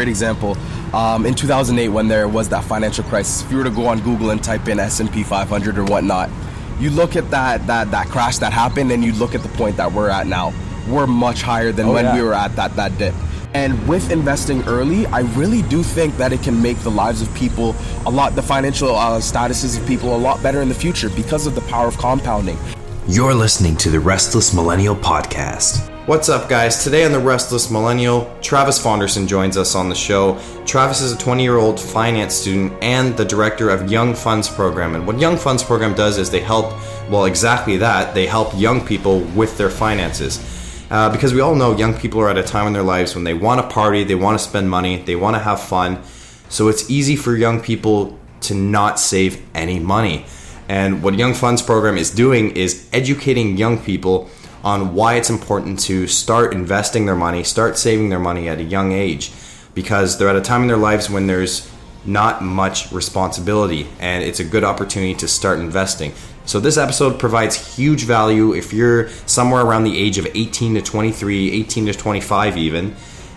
great example. Um, in 2008, when there was that financial crisis, if you were to go on Google and type in S&P 500 or whatnot, you look at that that that crash that happened, and you look at the point that we're at now. We're much higher than Oh, when yeah. we were at that that dip. And with investing early, I really do think that it can make the lives of people a lot, the financial uh, statuses of people a lot better in the future because of the power of compounding. You're listening to the Restless Millennial Podcast. What's up, guys? Today on The Restless Millennial, Travis Fonderson joins us on the show. Travis is a 20 year old finance student and the director of Young Funds Program. And what Young Funds Program does is they help, well, exactly that. They help young people with their finances. Uh, because we all know young people are at a time in their lives when they want to party, they want to spend money, they want to have fun. So it's easy for young people to not save any money. And what Young Funds Program is doing is educating young people on why it's important to start investing their money, start saving their money at a young age, because they're at a time in their lives when there's not much responsibility and it's a good opportunity to start investing. So, this episode provides huge value if you're somewhere around the age of 18 to 23, 18 to 25, even,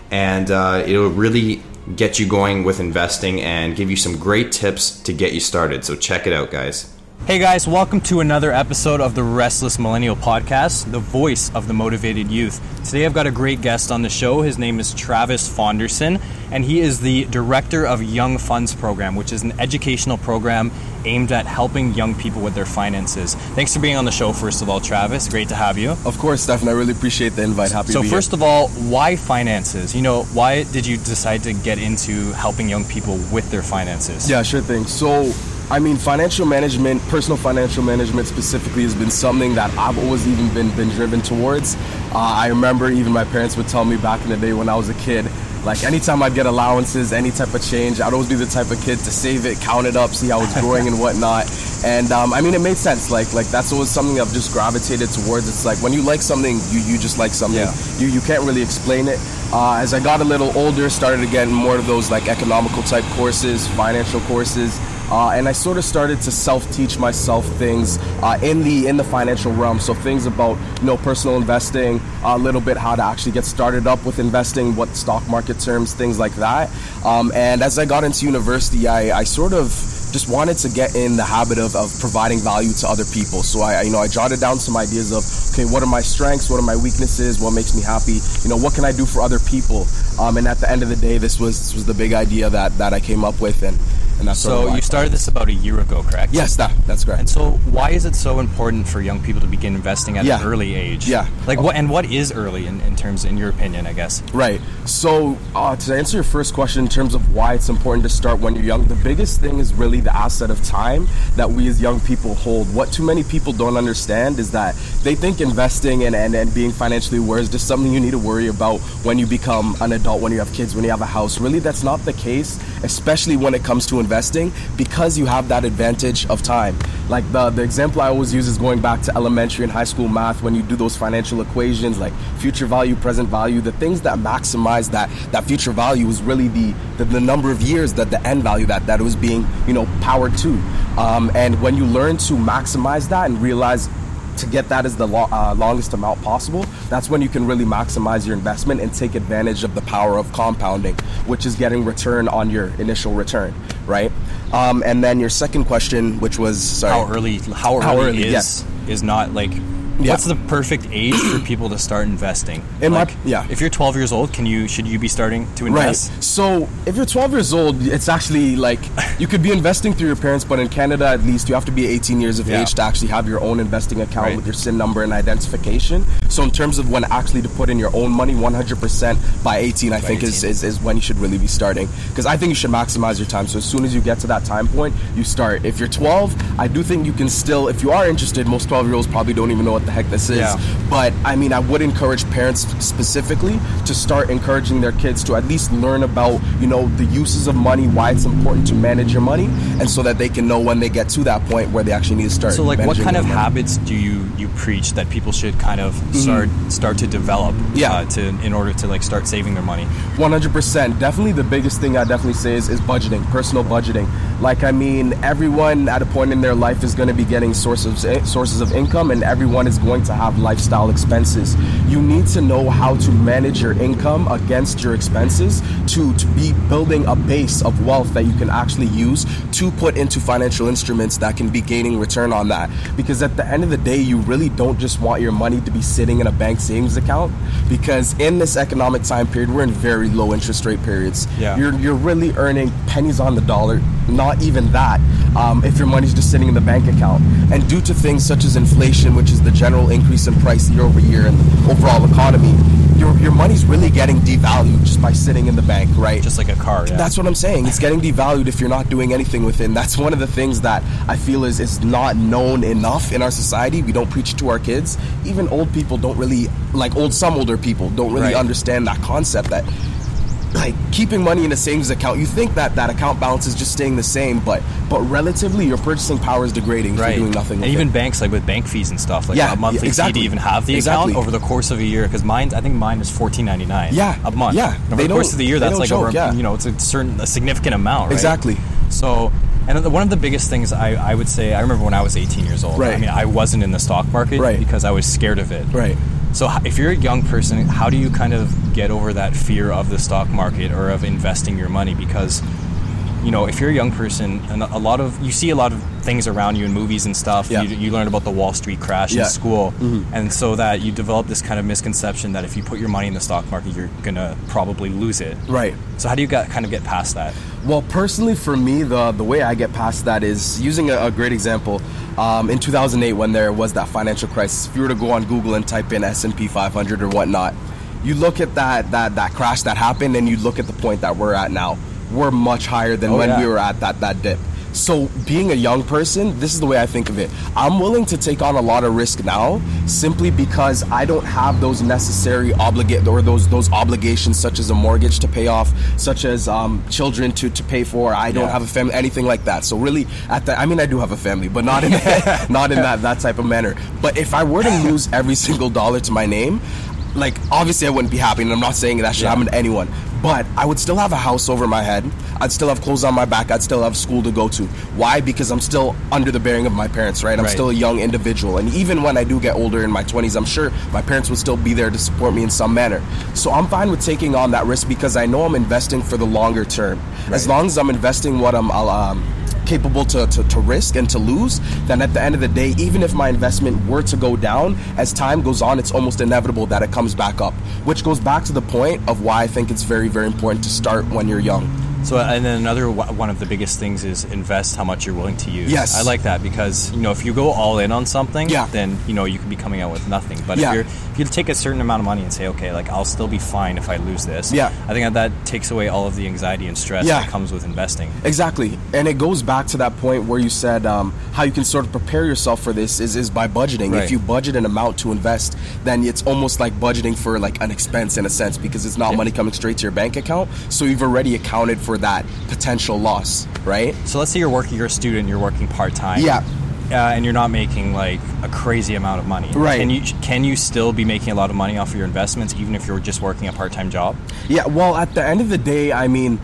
and uh, it'll really get you going with investing and give you some great tips to get you started. So, check it out, guys. Hey guys, welcome to another episode of the Restless Millennial Podcast, the voice of the motivated youth. Today I've got a great guest on the show. His name is Travis Fonderson, and he is the director of Young Funds Program, which is an educational program aimed at helping young people with their finances. Thanks for being on the show, first of all, Travis. Great to have you. Of course, Stefan, I really appreciate the invite. Happy So, to be first here. of all, why finances? You know, why did you decide to get into helping young people with their finances? Yeah, sure thing. So, I mean, financial management, personal financial management specifically, has been something that I've always even been been driven towards. Uh, I remember even my parents would tell me back in the day when I was a kid, like anytime I'd get allowances, any type of change, I'd always be the type of kid to save it, count it up, see how it's growing and whatnot. And um, I mean, it made sense. Like, like that's always something I've just gravitated towards. It's like when you like something, you you just like something. Yeah. You you can't really explain it. Uh, as I got a little older, started to get more of those like economical type courses, financial courses. Uh, and I sort of started to self-teach myself things uh, in the in the financial realm. So things about you know personal investing, a little bit how to actually get started up with investing, what stock market terms, things like that. Um, and as I got into university, I, I sort of just wanted to get in the habit of, of providing value to other people. So I, you know, I jotted down some ideas of, okay, what are my strengths? What are my weaknesses? What makes me happy? You know, what can I do for other people? Um, and at the end of the day, this was this was the big idea that, that I came up with, and and that's So, you started this about a year ago, correct? Yes, that that's correct. And so, why is it so important for young people to begin investing at Yeah. an early age? Yeah. Like what? And what is early in, in terms, in your opinion, I guess? Right. So, uh, to answer your first question in terms of why it's important to start when you're young, the biggest thing is really the asset of time that we as young people hold. What too many people don't understand is that they think investing and, and, and being financially aware is just something you need to worry about when you become an adult, when you have kids, when you have a house. Really, that's not the case, especially when it comes to investing, because you have that advantage of time. Like the, the example I always use is going back to elementary and high school math when you do those financial equations like future value, present value, the things that maximize that, that future value is really the, the, the number of years that the end value that, that it was being, you know, powered to. Um, and when you learn to maximize that and realize to get that as the lo- uh, longest amount possible, that's when you can really maximize your investment and take advantage of the power of compounding, which is getting return on your initial return, right? Um, and then your second question, which was sorry, How early? How early, How early, is yes. is not like. Yeah. What's the perfect age for people to start investing? In my- like, yeah. If you're 12 years old, can you should you be starting to invest? Right. So if you're 12 years old, it's actually like you could be investing through your parents, but in Canada, at least, you have to be 18 years of Yeah. age to actually have your own investing account Right. with your SIN number and identification. So in terms of when actually to put in your own money, 100% by 18, I think Is, is is when you should really be starting. Because I think you should maximize your time. So as soon as you get to that time point, you start. If you're 12, I do think you can still, if you are interested, most 12 year olds probably don't even know what the heck this is. Yeah. But I mean, I would encourage parents specifically to start encouraging their kids to at least learn about, you know, the uses of money, why it's important to manage your money, and so that they can know when they get to that point where they actually need to start. So, like, what kind of money. habits do you you preach that people should kind of start start to develop? Mm-hmm. Yeah. Uh, to in order to like start saving their money. 100%. Definitely the biggest thing I definitely say is, is budgeting, personal budgeting. Like, I mean, everyone at a point in their life is going to be getting sources sources of income, and everyone is is going to have lifestyle expenses. You need to know how to manage your income against your expenses to, to be building a base of wealth that you can actually use to put into financial instruments that can be gaining return on that. Because at the end of the day, you really don't just want your money to be sitting in a bank savings account because in this economic time period, we're in very low interest rate periods. Yeah. You're, you're really earning pennies on the dollar, not even that, um, if your money's just sitting in the bank account. And due to things such as inflation, which is the general increase in price year over year in the overall economy, your, your money's really getting devalued just by sitting in the bank, right? Just like a car. Yeah. That's what I'm saying. It's getting devalued if you're not doing anything with it. That's one of the things that I feel is, is not known enough in our society. We don't preach to our kids. Even old people don't really, like old, some older people don't really Right. understand that concept that like keeping money in a savings account, you think that that account balance is just staying the same, but but relatively your purchasing power is degrading if Right. you're doing nothing. and even it. banks, like with bank fees and stuff, like Yeah, a monthly exactly. fee to even have the Exactly. account over the course of a year. Because mine, I think mine is fourteen ninety nine. Yeah, a month. yeah. over the course of the year, that's like joke, over. yeah. You know, it's a certain, a significant amount. Right? Exactly. So, and one of the biggest things I, I would say, I remember when I was 18 years old. Right. I mean, I wasn't in the stock market Right. because I was scared of it. Right. So, if you're a young person, how do you kind of get over that fear of the stock market or of investing your money? Because, you know, if you're a young person, and a lot of you see a lot of things around you in movies and stuff. Yeah. You, you learn about the Wall Street crash Yeah. in school, Mhm. and so that you develop this kind of misconception that if you put your money in the stock market, you're gonna probably lose it. Right. So, how do you got, kind of get past that? Well, personally, for me, the the way I get past that is using a, a great example. Um, in 2008, when there was that financial crisis, if you were to go on Google and type in S and P 500 or whatnot, you look at that that that crash that happened, and you look at the point that we're at now. We're much higher than Oh, when yeah. we were at that that dip. So, being a young person, this is the way I think of it. I'm willing to take on a lot of risk now, simply because I don't have those necessary obligate or those those obligations, such as a mortgage to pay off, such as um, children to, to pay for. I don't Yeah. have a family, anything like that. So, really, at that, I mean, I do have a family, but not in not in that that type of manner. But if I were to lose every single dollar to my name, like obviously I wouldn't be happy, and I'm not saying that should Yeah. happen to anyone. But I would still have a house over my head. I'd still have clothes on my back. I'd still have school to go to. Why? Because I'm still under the bearing of my parents, right? I'm Right. still a young individual, and even when I do get older in my 20s, I'm sure my parents would still be there to support me in some manner. So I'm fine with taking on that risk because I know I'm investing for the longer term. As long as I'm investing what I'm. I'll, um, capable to, to, to risk and to lose, then at the end of the day, even if my investment were to go down, as time goes on, it's almost inevitable that it comes back up. Which goes back to the point of why I think it's very, very important to start when you're young. So, and then another one of the biggest things is invest how much you're willing to use. Yes. I like that because you know if you go all in on something, Yeah. then you know you could be coming out with nothing. But Yeah. if you're if you take a certain amount of money and say, okay, like I'll still be fine if I lose this. Yeah. I think that, that takes away all of the anxiety and stress Yeah. that comes with investing. Exactly, and it goes back to that point where you said um, how you can sort of prepare yourself for this is, is by budgeting. Right. If you budget an amount to invest, then it's almost like budgeting for like an expense in a sense because it's not Yeah. money coming straight to your bank account. So you've already accounted for that potential loss, right? So let's say you're working, you're a student, you're working part time. Yeah. Uh, and you're not making like a crazy amount of money. Right. Can you can you still be making a lot of money off of your investments even if you're just working a part time job? Yeah, well, at the end of the day, I mean,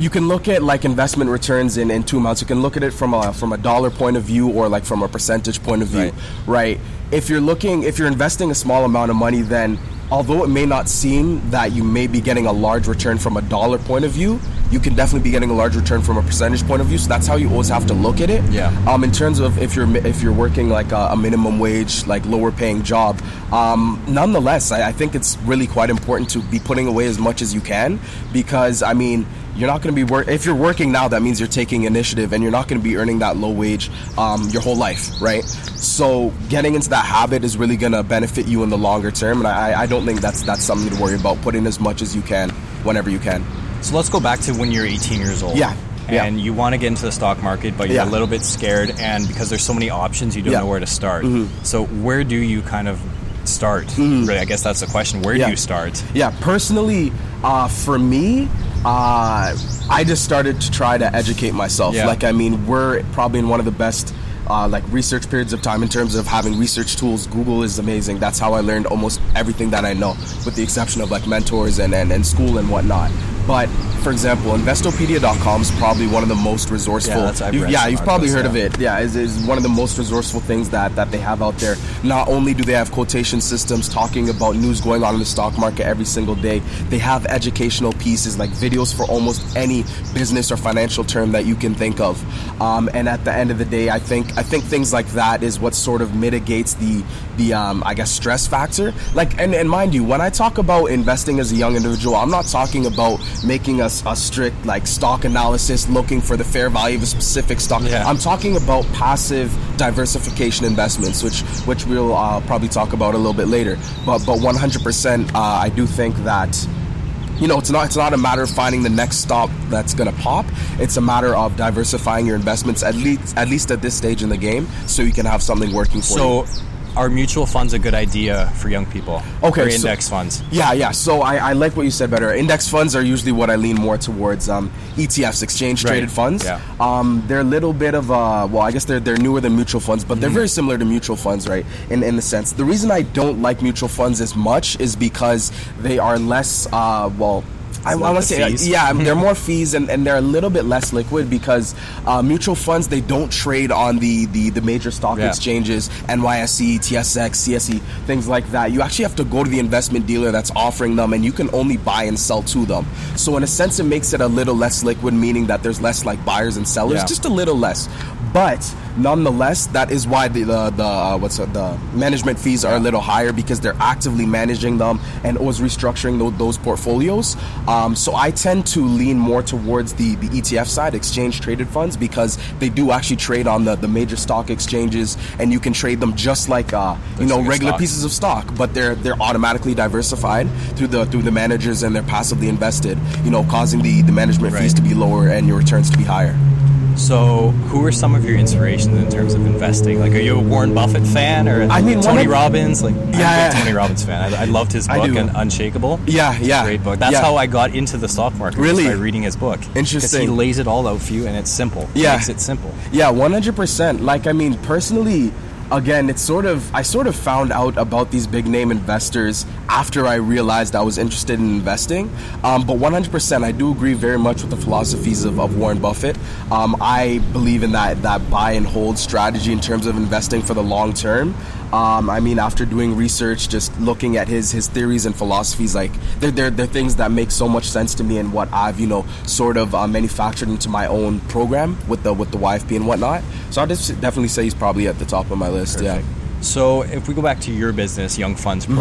you can look at like investment returns in, in two months. You can look at it from a from a dollar point of view or like from a percentage point of view, Right. right? If you're looking, if you're investing a small amount of money, then although it may not seem that you may be getting a large return from a dollar point of view, you can definitely be getting a large return from a percentage point of view. So that's how you always have to look at it. Yeah. Um, in terms of if you're if you're working like a, a minimum wage, like lower paying job, um, nonetheless, I, I think it's really quite important to be putting away as much as you can because I mean you're not going to be work if you're working now. That means you're taking initiative, and you're not going to be earning that low wage um, your whole life, right? So getting into that habit is really going to benefit you in the longer term, and I, I don't think that's that's something to worry about. Putting as much as you can whenever you can. So let's go back to when you're 18 years old. Yeah, yeah. And you want to get into the stock market, but you're Yeah. a little bit scared, and because there's so many options, you don't Yeah. Mm-hmm. know where to start. So where do you kind of start? Really, I guess that's the question. Where Yeah. do you start? Yeah, personally, uh, for me, uh, I just started to try to educate myself. Yeah. Like, I mean, we're probably in one of the best. Uh, like research periods of time in terms of having research tools google is amazing that's how i learned almost everything that i know with the exception of like mentors and, and, and school and whatnot But for example, Investopedia.com is probably one of the most resourceful. Yeah, that's- you- yeah you've probably heard yeah. of it. Yeah, is is one of the most resourceful things that that they have out there. Not only do they have quotation systems talking about news going on in the stock market every single day, they have educational pieces like videos for almost any business or financial term that you can think of. Um, and at the end of the day, I think I think things like that is what sort of mitigates the the um, I guess stress factor. Like and, and mind you, when I talk about investing as a young individual, I'm not talking about making us a strict like stock analysis, looking for the fair value of a specific stock. Yeah. I'm talking about passive diversification investments, which which we'll uh, probably talk about a little bit later. But but 100%, uh, I do think that you know it's not it's not a matter of finding the next stock that's going to pop it's a matter of diversifying your investments at least at least at this stage in the game so you can have something working for you So, are mutual funds a good idea for young people? Okay, Or so- index funds? Yeah, yeah. So I, I like what you said better. Index funds are usually what I lean more towards. Um, ETFs, exchange traded Right, funds. yeah. Um, they're a little bit of a well, I guess they're they're newer than mutual funds, but they're very similar to mutual funds, right? In in the sense, the reason I don't like mutual funds as much is because they are less uh, well. I, I want to say, yeah, they're more fees and, and they're a little bit less liquid because uh, mutual funds they don't trade on the the, the major stock Yeah. exchanges, NYSE, TSX, CSE, things like that. You actually have to go to the investment dealer that's offering them, and you can only buy and sell to them. So in a sense, it makes it a little less liquid, meaning that there's less like buyers and sellers, Yeah. just a little less. But nonetheless, that is why the the, the uh, what's it, the management fees are a little higher because they're actively managing them and always restructuring tho- those portfolios. Um, so I tend to lean more towards the the ETF side, exchange traded funds, because they do actually trade on the the major stock exchanges, and you can trade them just like uh, you know like regular pieces of stock, but they're they're automatically diversified through the through the managers and they're passively invested. You know, causing the the management fees to be lower and your returns to be higher. So, who are some of your inspirations in terms of investing? Like, are you a Warren Buffett fan or I mean, Tony of- Robbins? Like, Yeah. Tony Robbins fan. I, I loved his book. Un- Unshakable. Yeah, yeah. Great book. That's Yeah. how I got into the stock market. Really? By reading his book. Because he lays it all out for you, and it's simple. Yeah. makes it simple. Yeah, one hundred percent. Like I mean, personally, again, it's sort of I sort of found out about these big name investors after I realized I was interested in investing. Um, but one hundred percent, I do agree very much with the philosophies of, of Warren Buffett. Um, I believe in that that buy and hold strategy in terms of investing for the long term. Um, I mean, after doing research, just looking at his his theories and philosophies, like they're, they're, they're things that make so much sense to me and what I've you know sort of uh, manufactured into my own program with the with the YFP and whatnot. So I just definitely say he's probably at the top of my list. Yeah. So, if we go back to your business, Young Funds Mm-hmm.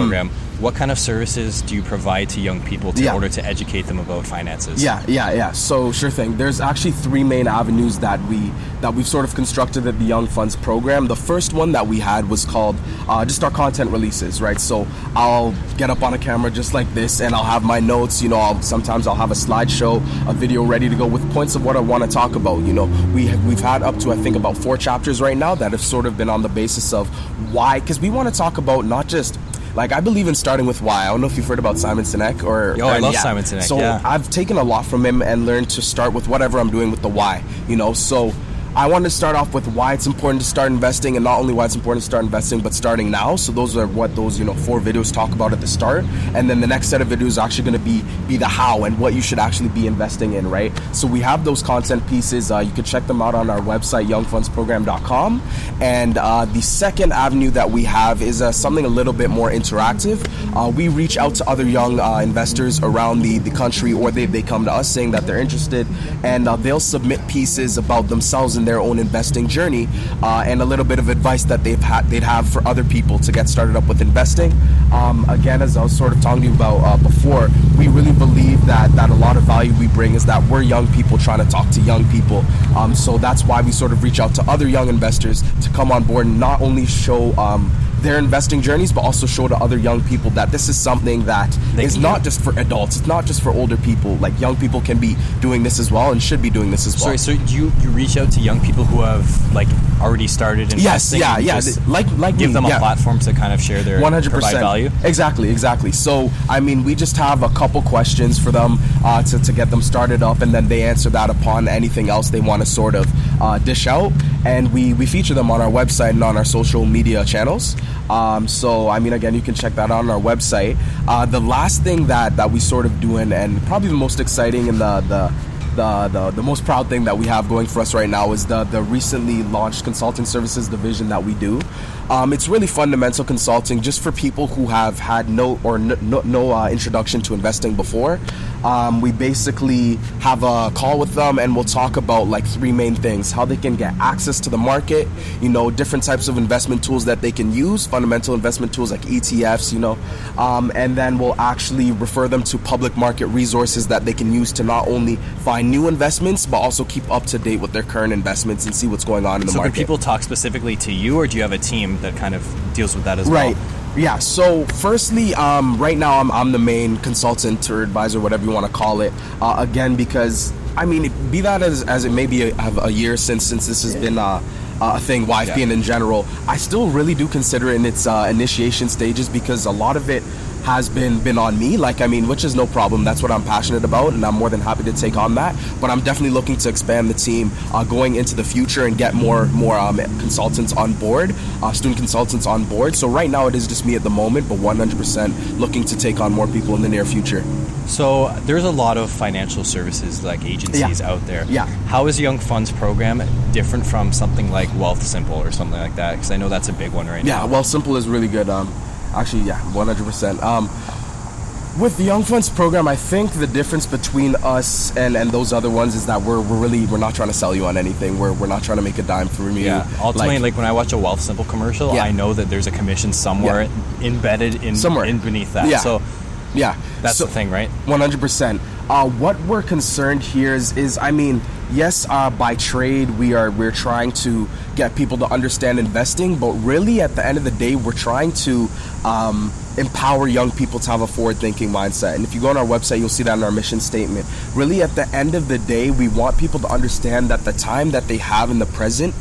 What kind of services do you provide to young people to, Yeah. in order to educate them about finances? Yeah, yeah, yeah. So sure thing. There's actually three main avenues that we that we've sort of constructed at the Young Funds program. The first one that we had was called uh, just our content releases, right? So I'll get up on a camera just like this, and I'll have my notes. You know, I'll, sometimes I'll have a slideshow, a video ready to go with points of what I want to talk about. You know, we have, we've had up to I think about four chapters right now that have sort of been on the basis of why, because we want to talk about not just like I believe in starting with why. I don't know if you've heard about Simon Sinek or. Oh, I love Simon Sinek, So yeah. I've taken a lot from him and learned to start with whatever I'm doing with the why. You know, so I wanted to start off with why it's important to start investing, and not only why it's important to start investing, but starting now. So those are what those you know four videos talk about at the start, and then the next set of videos is actually going to be be the how and what you should actually be investing in, right? So we have those content pieces. Uh, you can check them out on our website, youngfundsprogram.com. And uh, the second avenue that we have is uh, something a little bit more interactive. Uh, we reach out to other young uh, investors around the, the country, or they, they come to us saying that they're interested, and uh, they'll submit pieces about themselves and their own investing journey, uh, and a little bit of advice that they've had they'd have for other people to get started up with investing. Um, again, as I was sort of talking to you about uh, before, we really believe that that a lot of value we bring is that we're young people trying to talk to young people. Um, so that's why we sort of reach out to other young investors to come on board and not only show. Their investing journeys, but also show to other young people that this is something that They is not just for adults. It's not just for older people. Like young people can be doing this as well and should be doing this as well. Sorry, so you you reach out to young people who have like already started investing? Yes, yeah, and yeah. just th- Like like give me, them a yeah. platform to kind of share their One hundred percent value. Exactly, exactly. So I mean, we just have a couple questions for them uh, to to get them started up, and then they answer that upon anything else they want to sort of uh, dish out, and we we feature them on our website and on our social media channels. Um, so I mean, again, you can check that out on our website. Uh, the last thing that that we sort of doing, and probably the most exciting and the the the, the, the most proud thing that we have going for us right now is the, the recently launched consulting services division that we do. Um, it's really fundamental consulting just for people who have had no or no, no, uh, introduction to investing before. Um, we basically have a call with them and we'll talk about like three main things how they can get access to the market, you know, different types of investment tools that they can use, fundamental investment tools like ETFs, you know, um, and then we'll actually refer them to public market resources that they can use to not only find new investments but also keep up to date with their current investments and see what's going on in the so market. can people talk specifically to you, or do you have a team that kind of deals with that as Right. well? Yeah. So, firstly, um, right now I'm, I'm the main consultant or advisor, whatever you want to call it. Uh, again, because I mean, be that as, as it may be a, a year since since this has been uh, a thing, YFP and in general, I still really do consider it in its uh, initiation stages because a lot of it has been been on me like i mean which is no problem that's what i'm passionate about and i'm more than happy to take on that but i'm definitely looking to expand the team uh, going into the future and get more more um, consultants on board uh, student consultants on board so right now it is just me at the moment but 100% looking to take on more people in the near future So there's a lot of financial services like agencies Yeah. out there. Yeah. How is Young Funds program different from something like Wealthsimple or something like that? Because I know that's a big one right now. Yeah, Wealthsimple is really good. Um, actually, yeah, one hundred percent. Um, with the Young Funds program, I think the difference between us and, and those other ones is that we're, we're really we're not trying to sell you on anything. We're, we're not trying to make a dime from you. Yeah. Ultimately, like, when I watch a Wealthsimple commercial, Yeah. I know that there's a commission somewhere embedded in Somewhere. in beneath that. Yeah. So yeah, that's So- the thing, right? One hundred percent. Uh, what we're concerned here is, is I mean, yes, uh, by trade we are we're trying to get people to understand investing, but really at the end of the day, we're trying to um, empower young people to have a forward-thinking mindset. And if you go on our website, you'll see that in our mission statement. Really, at the end of the day, we want people to understand that the time that they have in the present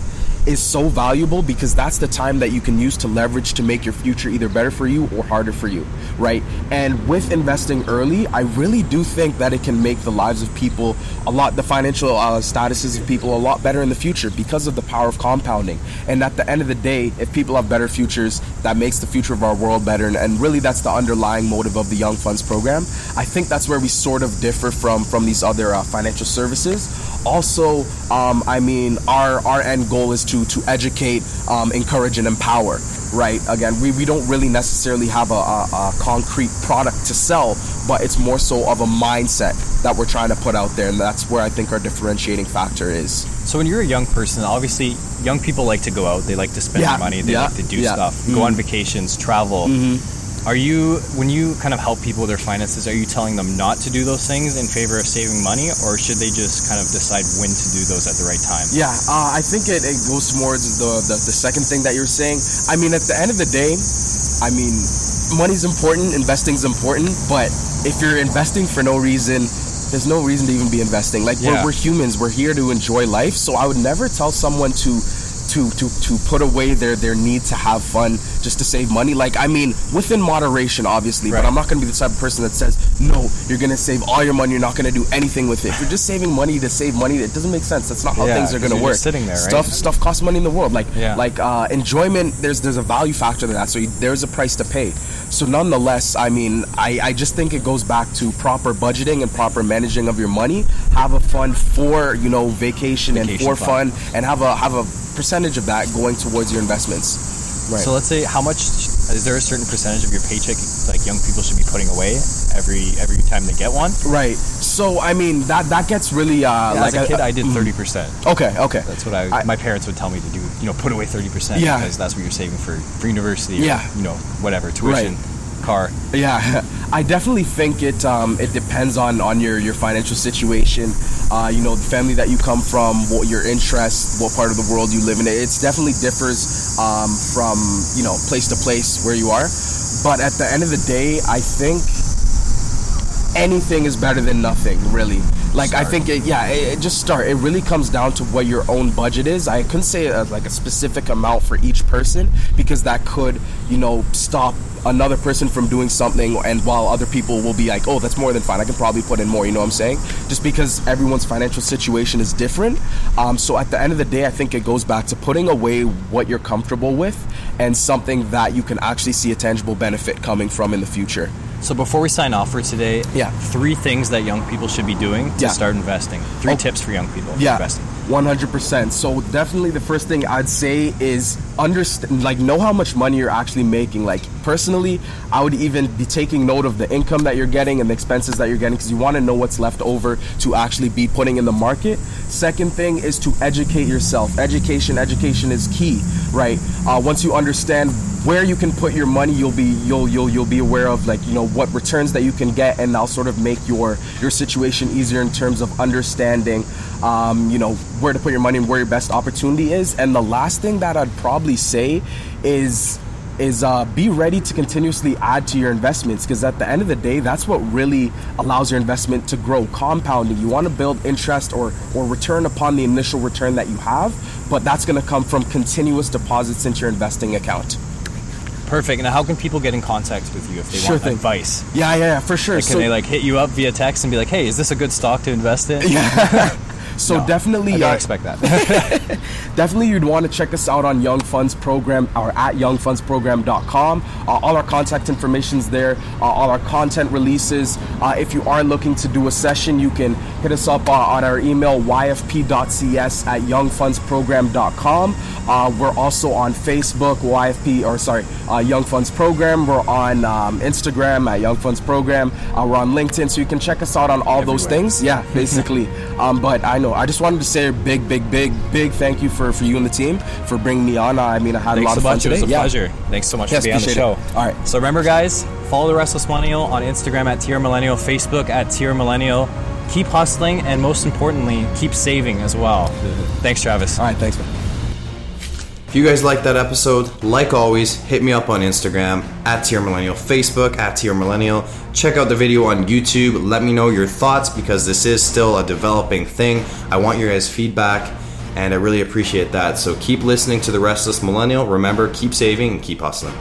is so valuable because that's the time that you can use to leverage to make your future either better for you or harder for you, right? And with investing early, I really do think that it can make the lives of people a lot, the financial uh, statuses of people a lot better in the future because of the power of compounding. And at the end of the day, if people have better futures, that makes the future of our world better. And, and really, that's the underlying motive of the Young Funds program. I think that's where we sort of differ from from these other uh, financial services also um, i mean our our end goal is to to educate um, encourage and empower right again we, we don't really necessarily have a, a, a concrete product to sell but it's more so of a mindset that we're trying to put out there and that's where i think our differentiating factor is So when you're a young person, obviously young people like to go out. They like to spend Yeah, money. They yeah, like to do yeah. stuff, go on vacations, travel. Are you when you kind of help people with their finances? Are you telling them not to do those things in favor of saving money, or should they just kind of decide when to do those at the right time? Yeah, uh, I think it, it goes towards the, the the second thing that you're saying. I mean, at the end of the day, I mean, money's important, investing's important, but if you're investing for no reason, there's no reason to even be investing. Like Yeah. we're, we're humans, we're here to enjoy life. So I would never tell someone to to to to put away their their need to have fun just to save money. Like I mean, within moderation, obviously. Right. But I'm not going to be the type of person that says no. You're going to save all your money. You're not going to do anything with it. If you're just saving money to save money, it doesn't make sense. That's not how Yeah, things are going to work. sitting there, right? Stuff stuff costs money in the world. Like Yeah. like uh, enjoyment. There's there's a value factor to that. So you, there's a price to pay. So nonetheless, I mean, I, I just think it goes back to proper budgeting and proper managing of your money. Have a fund for you know vacation, and for fund. fun, and have a have a percentage of that going towards your investments. Right. So let's say how much is there a certain percentage of your paycheck like young people should be putting away every every time they get one? right. So I mean that that gets really uh, As like a kid, I did mm. thirty percent. Okay. Okay. That's what I, I- my parents would tell me to do. You know, put away thirty percent Yeah. because that's what you're saving for for university. Or, Yeah. you know, whatever tuition, car. Yeah, I definitely think it um, it depends on on your your financial situation. Uh, you know, the family that you come from, what your interests, what part of the world you live in. It definitely differs um, from you know place to place where you are. But at the end of the day, I think anything is better than nothing, really. Like I think, it, yeah, it, it just start. It really comes down to what your own budget is. I couldn't say uh like a specific amount for each person because that could, you know, stop another person from doing something and while other people will be like oh that's more than fine i can probably put in more you know what i'm saying just because everyone's financial situation is different um, so at the end of the day i think it goes back to putting away what you're comfortable with and something that you can actually see a tangible benefit coming from in the future So before we sign off for today, Yeah. three things that young people should be doing to Yeah. start investing. Three Oh. tips for young people yeah investing. 100% so definitely the first thing i'd say is understand like know how much money you're actually making like personally i would even be taking note of the income that you're getting and the expenses that you're getting because you want to know what's left over to actually be putting in the market second thing is to educate yourself education education is key right uh, once you understand where you can put your money you'll be you'll you'll you'll be aware of like you know what returns that you can get and that'll sort of make your your situation easier in terms of understanding um, you know where to put your money and where your best opportunity is. And the last thing that i'd probably say is is uh, be ready to continuously add to your investments because at the end of the day that's what really allows your investment to grow compounding. You want to build interest or or return upon the initial return that you have but that's going to come from continuous deposits into your investing account Perfect. Now, how can people get in contact with you if they Sure want thing. advice? yeah yeah, yeah for sure Like, can they like hit you up via text and be like, "Hey, is this a good stock to invest in?" yeah so No, definitely I uh, expect that. definitely you'd want to check us out on Young Funds Program or at youngfundsprogram.com. Uh, all our contact information's there, uh, all our content releases. Uh, if you are looking to do a session, you can hit us up uh, on our email yfp.cs at youngfundsprogram.com. Uh, we're also on Facebook, YFP, or sorry, uh, Young Funds Program. We're on um, Instagram at Young Funds Program. Uh, we're on LinkedIn, so you can check us out on all those things. Yeah, basically. um, but I know I just wanted to say a big, big, big, big thank you for, for you and the team for bringing me on. I mean, I had a lot so of fun much. today. It was a Yeah. pleasure. Thanks so much Yes, for being on the show. it. All right. So remember, guys, follow the Restless Millennial on Instagram at Tier Millennial, Facebook at Tier Millennial. Keep hustling, and most importantly, keep saving as well. Thanks, Travis. All right, thanks, man. If you guys liked that episode, like always, hit me up on Instagram at Tier Millennial, Facebook at Tier Millennial. Check out the video on YouTube. Let me know your thoughts because this is still a developing thing. I want your guys' feedback and I really appreciate that. So keep listening to The Restless Millennial. Remember, keep saving and keep hustling.